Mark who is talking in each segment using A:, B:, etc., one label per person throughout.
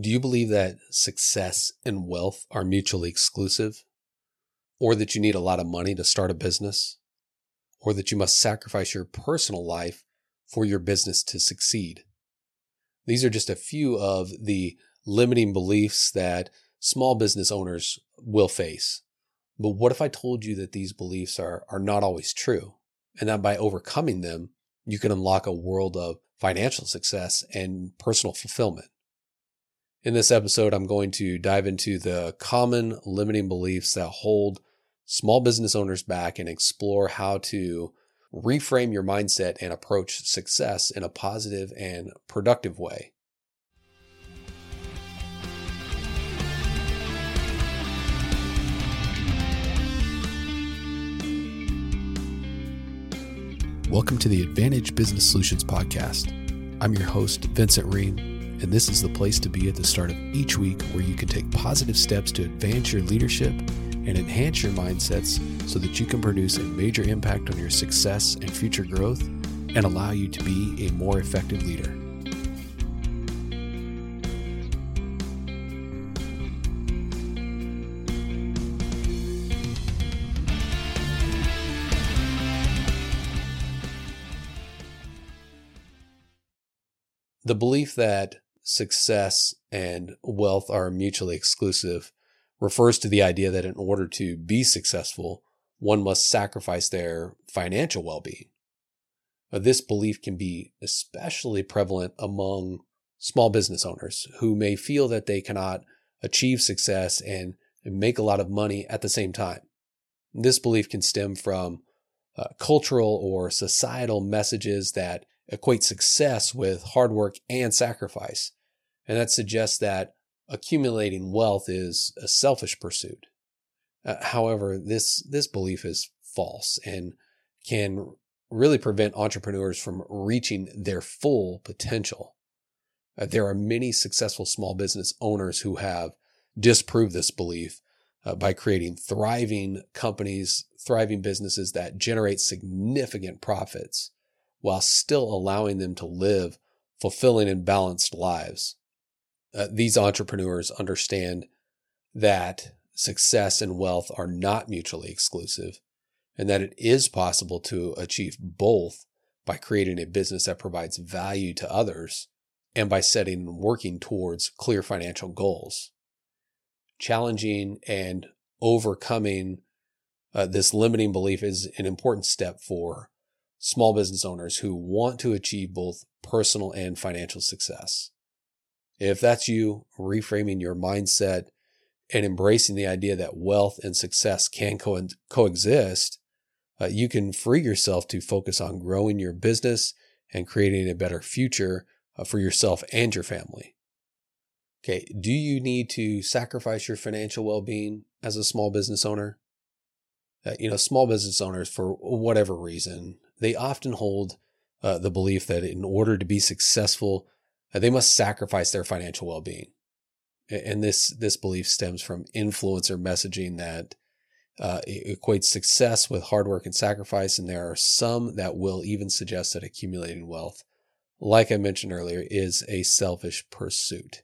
A: Do you believe that success and wealth are mutually exclusive? Or that you need a lot of money to start a business? Or that you must sacrifice your personal life for your business to succeed? These are just a few of the limiting beliefs that small business owners will face. But what if I told you that these beliefs are, are not always true and that by overcoming them, you can unlock a world of financial success and personal fulfillment? In this episode, I'm going to dive into the common limiting beliefs that hold small business owners back and explore how to reframe your mindset and approach success in a positive and productive way. Welcome to the Advantage Business Solutions Podcast. I'm your host, Vincent Ream and this is the place to be at the start of each week where you can take positive steps to advance your leadership and enhance your mindsets so that you can produce a major impact on your success and future growth and allow you to be a more effective leader. The belief that success and wealth are mutually exclusive refers to the idea that in order to be successful, one must sacrifice their financial well being. This belief can be especially prevalent among small business owners who may feel that they cannot achieve success and make a lot of money at the same time. This belief can stem from uh, cultural or societal messages that equate success with hard work and sacrifice. And that suggests that accumulating wealth is a selfish pursuit. Uh, however, this, this belief is false and can really prevent entrepreneurs from reaching their full potential. Uh, there are many successful small business owners who have disproved this belief uh, by creating thriving companies, thriving businesses that generate significant profits while still allowing them to live fulfilling and balanced lives. Uh, these entrepreneurs understand that success and wealth are not mutually exclusive and that it is possible to achieve both by creating a business that provides value to others and by setting and working towards clear financial goals. Challenging and overcoming uh, this limiting belief is an important step for small business owners who want to achieve both personal and financial success. If that's you, reframing your mindset and embracing the idea that wealth and success can co- coexist, uh, you can free yourself to focus on growing your business and creating a better future uh, for yourself and your family. Okay. Do you need to sacrifice your financial well being as a small business owner? Uh, you know, small business owners, for whatever reason, they often hold uh, the belief that in order to be successful, uh, they must sacrifice their financial well-being. And this this belief stems from influencer messaging that uh, equates success with hard work and sacrifice. And there are some that will even suggest that accumulating wealth, like I mentioned earlier, is a selfish pursuit.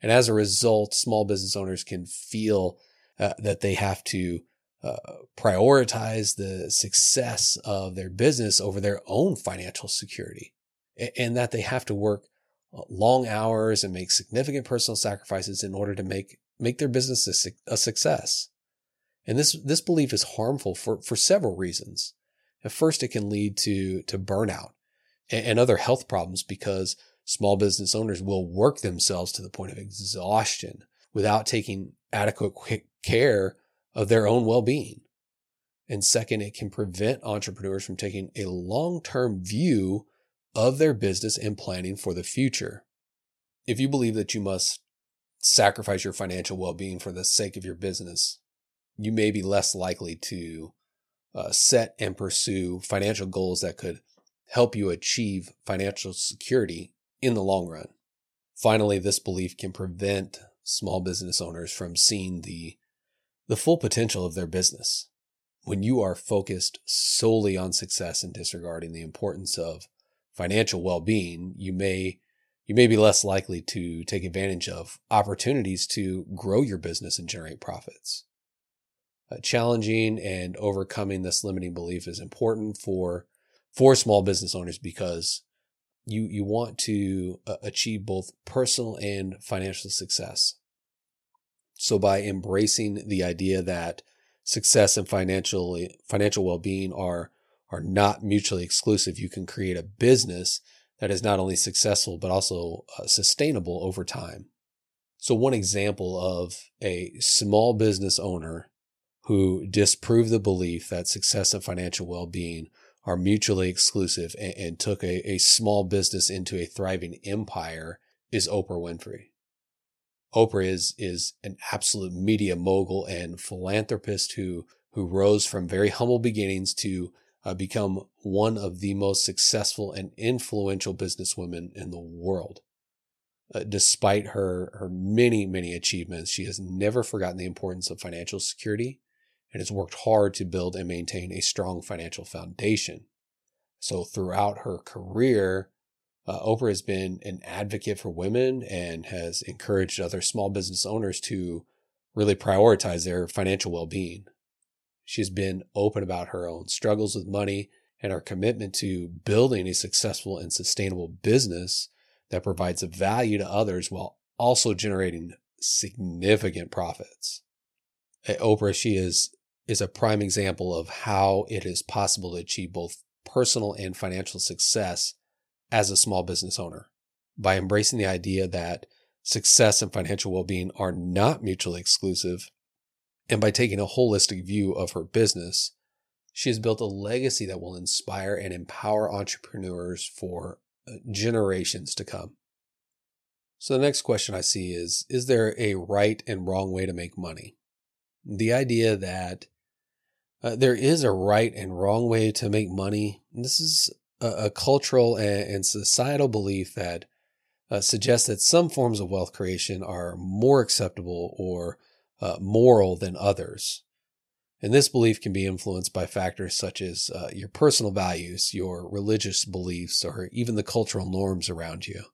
A: And as a result, small business owners can feel uh, that they have to uh, prioritize the success of their business over their own financial security and that they have to work uh, long hours and make significant personal sacrifices in order to make make their business a, a success. And this this belief is harmful for for several reasons. At first, it can lead to to burnout and, and other health problems because small business owners will work themselves to the point of exhaustion without taking adequate care of their own well being. And second, it can prevent entrepreneurs from taking a long term view of their business and planning for the future. If you believe that you must sacrifice your financial well being for the sake of your business, you may be less likely to uh, set and pursue financial goals that could help you achieve financial security in the long run. Finally, this belief can prevent small business owners from seeing the the full potential of their business. When you are focused solely on success and disregarding the importance of financial well being, you may you may be less likely to take advantage of opportunities to grow your business and generate profits. Uh, challenging and overcoming this limiting belief is important for for small business owners because you you want to uh, achieve both personal and financial success. So by embracing the idea that success and financial financial well-being are are not mutually exclusive, you can create a business that is not only successful but also uh, sustainable over time. So one example of a small business owner who disproved the belief that success and financial well-being are mutually exclusive and, and took a, a small business into a thriving empire is Oprah Winfrey. Oprah is is an absolute media mogul and philanthropist who who rose from very humble beginnings to uh, become one of the most successful and influential businesswomen in the world. Uh, despite her her many many achievements, she has never forgotten the importance of financial security and has worked hard to build and maintain a strong financial foundation. So throughout her career, uh, Oprah has been an advocate for women and has encouraged other small business owners to really prioritize their financial well-being. She's been open about her own struggles with money and her commitment to building a successful and sustainable business that provides value to others while also generating significant profits. At Oprah, she is is a prime example of how it is possible to achieve both personal and financial success as a small business owner by embracing the idea that success and financial well-being are not mutually exclusive and by taking a holistic view of her business she has built a legacy that will inspire and empower entrepreneurs for uh, generations to come so the next question i see is is there a right and wrong way to make money the idea that uh, there is a right and wrong way to make money. This is a, a cultural and, and, societal belief that uh, suggests that some forms of wealth creation are more acceptable or uh, moral than others. And this belief can be influenced by factors such as uh, your personal values, your religious beliefs, or even the cultural norms around you.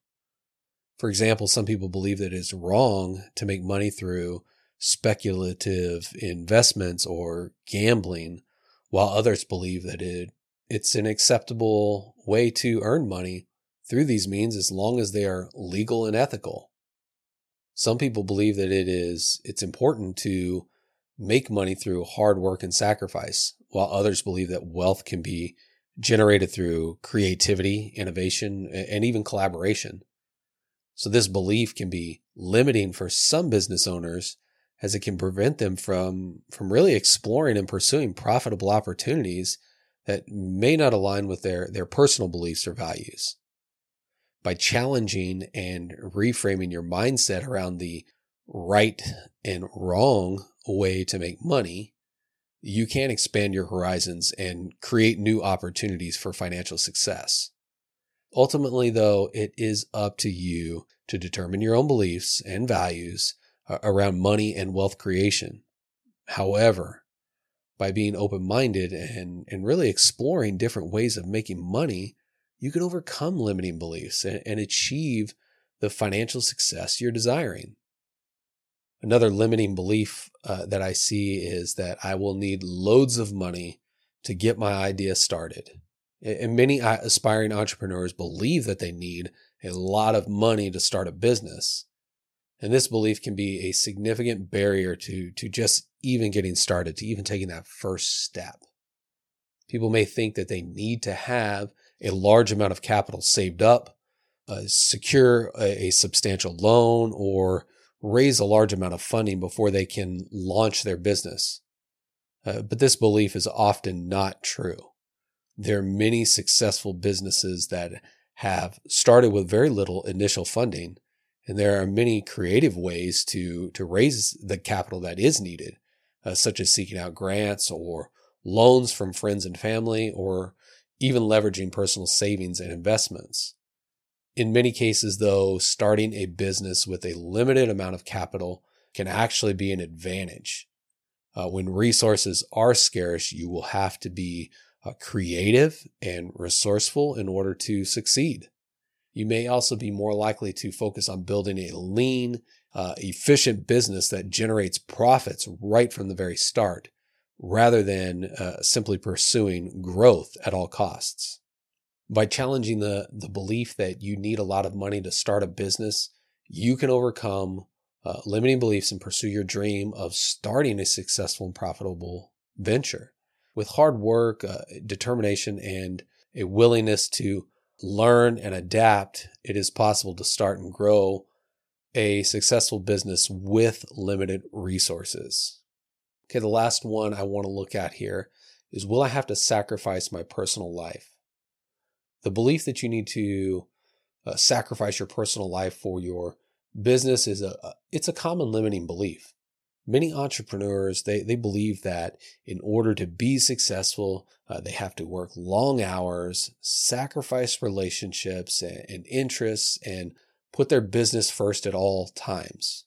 A: For example, some people believe that it is wrong to make money through speculative investments or gambling, while others believe that it it's an acceptable way to earn money through these means as long as they are legal and ethical. Some people believe that it is it's important to make money through hard work and sacrifice, while others believe that wealth can be generated through creativity, innovation, and even collaboration. So this belief can be limiting for some business owners as it can prevent them from from really exploring and pursuing profitable opportunities that may not align with their their personal beliefs or values by challenging and reframing your mindset around the right and wrong way to make money you can expand your horizons and create new opportunities for financial success ultimately though it is up to you to determine your own beliefs and values uh, around money and wealth creation. However, by being open minded and, and really exploring different ways of making money, you can overcome limiting beliefs and, and achieve the financial success you're desiring. Another limiting belief uh, that I see is that I will need loads of money to get my idea started. And many aspiring entrepreneurs believe that they need a lot of money to start a business. And this belief can be a significant barrier to, to just even getting started, to even taking that first step. People may think that they need to have a large amount of capital saved up, uh, secure a, a substantial loan, or raise a large amount of funding before they can launch their business. Uh, but this belief is often not true. There are many successful businesses that have started with very little initial funding and there are many creative ways to, to raise the capital that is needed, uh, such as seeking out grants or loans from friends and family, or even leveraging personal savings and investments. In many cases, though, starting a business with a limited amount of capital can actually be an advantage. Uh, when resources are scarce, you will have to be uh, creative and resourceful in order to succeed. You may also be more likely to focus on building a lean, uh, efficient business that generates profits right from the very start, rather than uh, simply pursuing growth at all costs. By challenging the, the belief that you need a lot of money to start a business, you can overcome uh, limiting beliefs and pursue your dream of starting a successful and profitable venture. With hard work, uh, determination, and a willingness to learn and adapt, it is possible to start and grow a successful business with limited resources. Okay, the last one I want to look at here is will I have to sacrifice my personal life? The belief that you need to uh, sacrifice your personal life for your business is a it's a common limiting belief. Many entrepreneurs they they believe that in order to be successful, uh, they have to work long hours, sacrifice relationships and, and interests, and put their business first at all times.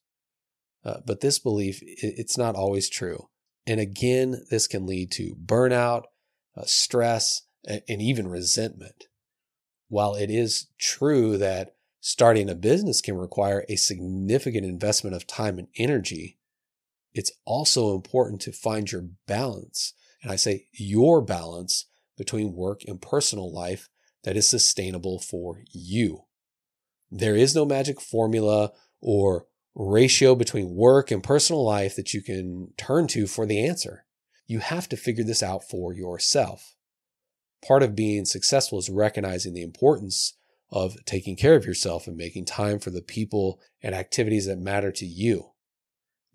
A: Uh, but this belief it's not always true, and again, this can lead to burnout, uh, stress, and, and even resentment. While it is true that starting a business can require a significant investment of time and energy, it's also important to find your balance. And I say your balance between work and personal life that is sustainable for you. There is no magic formula or ratio between work and personal life that you can turn to for the answer. You have to figure this out for yourself. Part of being successful is recognizing the importance of taking care of yourself and making time for the people and activities that matter to you.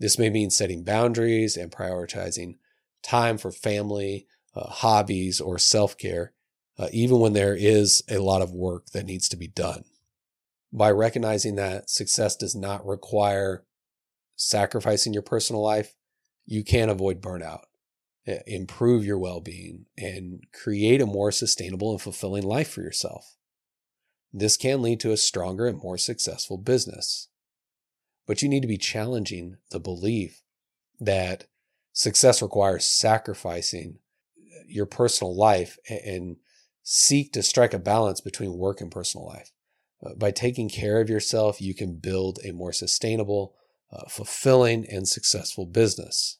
A: This may mean setting boundaries and prioritizing time for family, uh, hobbies, or self care, uh, even when there is a lot of work that needs to be done. By recognizing that success does not require sacrificing your personal life, you can avoid burnout, improve your well being, and create a more sustainable and fulfilling life for yourself. This can lead to a stronger and more successful business. But you need to be challenging the belief that success requires sacrificing your personal life and seek to strike a balance between work and personal life. Uh, by taking care of yourself, you can build a more sustainable, uh, fulfilling, and successful business.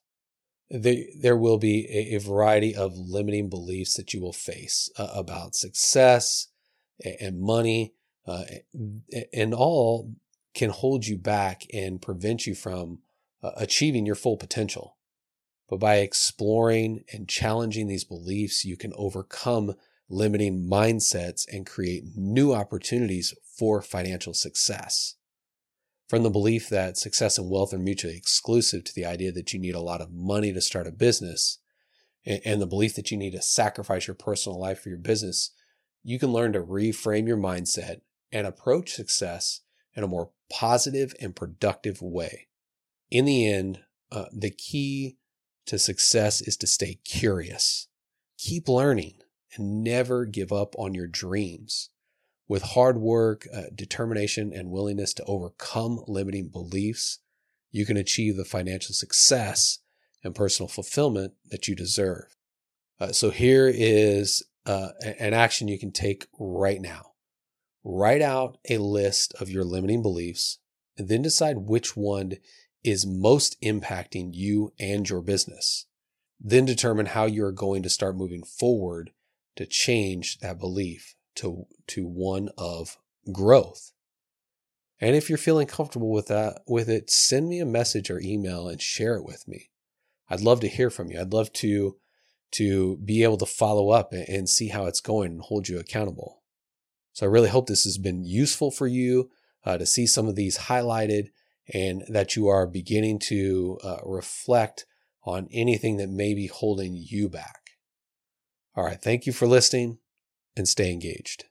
A: There, will be a, a, variety of limiting beliefs that you will face uh, about success, and money uh, and all can hold you back and prevent you from uh, achieving your full potential. But by exploring and challenging these beliefs, you can overcome limiting mindsets and create new opportunities for financial success. From the belief that success and wealth are mutually exclusive to the idea that you need a lot of money to start a business, and the belief that you need to sacrifice your personal life for your business, you can learn to reframe your mindset and approach success in a more positive and productive way. In the end, uh, the key to success is to stay curious, keep learning, and never give up on your dreams. With hard work, uh, determination, and willingness to overcome limiting beliefs, you can achieve the financial success and personal fulfillment that you deserve. Uh, so here is uh, an action you can take right now. Write out a list of your limiting beliefs and then decide which one is most impacting you and your business. Then determine how you're going to start moving forward to change that belief to, to one of growth. And if you're feeling comfortable with that, with it, send me a message or email and share it with me. I'd love to hear from you. I'd love to to be able to follow up and see how it's going and hold you accountable. So I really hope this has been useful for you uh, to see some of these highlighted and that you are beginning to uh, reflect on anything that may be holding you back. All right. Thank you for listening and stay engaged.